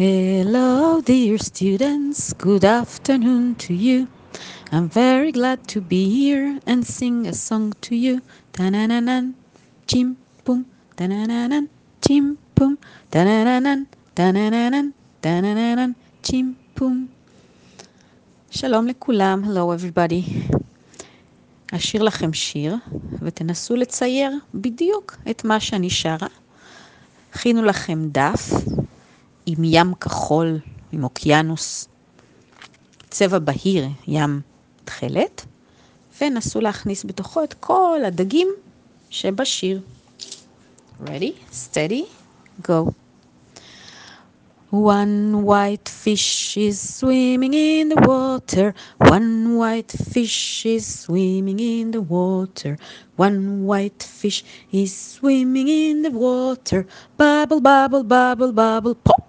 Hello, dear students. Good afternoon to you. I'm very glad to be here and sing a song to you. Ta-na-na-nan, chim pum, ta-na-na-nan, chim pum, ta-na-na-nan, ta-na-na-nan, ta-na-na-nan, chim pum. שלום לכולם, hello everybody. אשיר לכם שיר ותנסו לצייר בדיוק את מה שאני שרה. הכינו לכם דף עם ים כחול, עם אוקיינוס, צבע בהיר, ים תכלת, ונסו להכניס בתוכו את כל הדגים שבשיר. Ready, steady, go. One white fish is swimming in the water. One white fish is swimming in the water. One white fish is swimming in the water. Bubble, bubble, bubble, bubble, pop.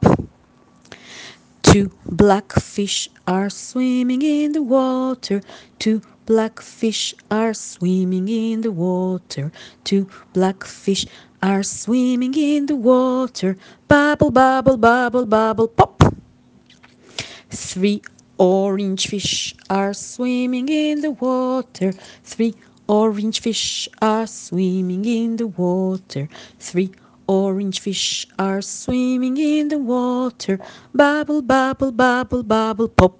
Two black fish are swimming in the water. Two black fish are swimming in the water. Two black fish are swimming in the water. Bubble, bubble, bubble, bubble, pop. Three orange fish are swimming in the water. Three orange fish are swimming in the water. Three orange fish are swimming in the water. Bubble, bubble, bubble, bubble, pop.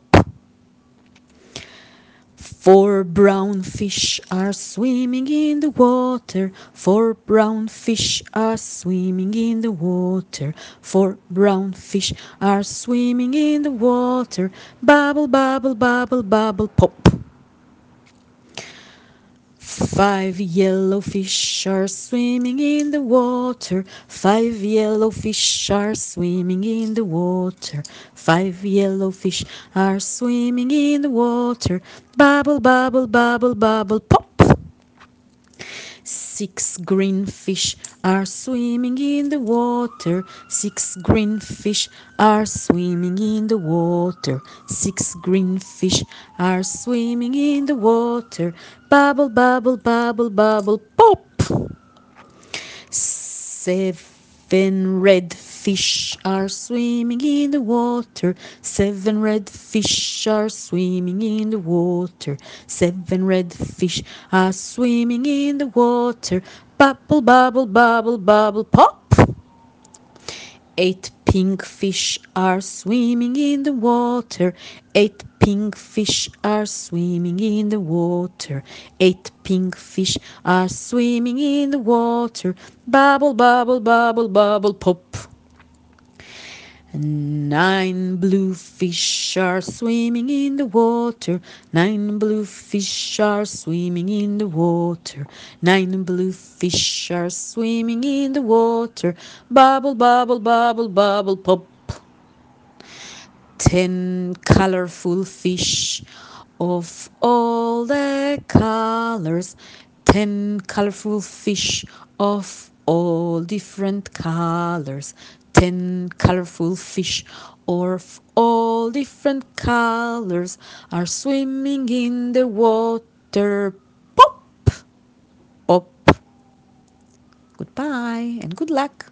Four brown fish are swimming in the water. Four brown fish are swimming in the water. Four brown fish are swimming in the water. Bubble, bubble, bubble, bubble, pop. Five yellow fish are swimming in the water. Five yellow fish are swimming in the water. Five yellow fish are swimming in the water. Bubble, bubble, bubble, bubble, pop. Six green fish are swimming in the water. Six green fish are swimming in the water. Six green fish are swimming in the water. Bubble, bubble, bubble, bubble, pop. Seven red fish are swimming in the water. Seven red fish are swimming in the water. Seven red fish are swimming in the water. Bubble, bubble, bubble, bubble, pop. Eight pink fish are swimming in the water. Eight pink fish are swimming in the water. Eight pink fish are swimming in the water. Bubble, bubble, bubble, bubble, pop. Nine blue fish are swimming in the water. Nine blue fish are swimming in the water. Nine blue fish are swimming in the water. Bubble, bubble, bubble, bubble, pop. Ten colorful fish of all the colors. Ten colorful fish of all different colors ten colorful fish of all different colors are swimming in the water. Pop! Pop! Goodbye and good luck.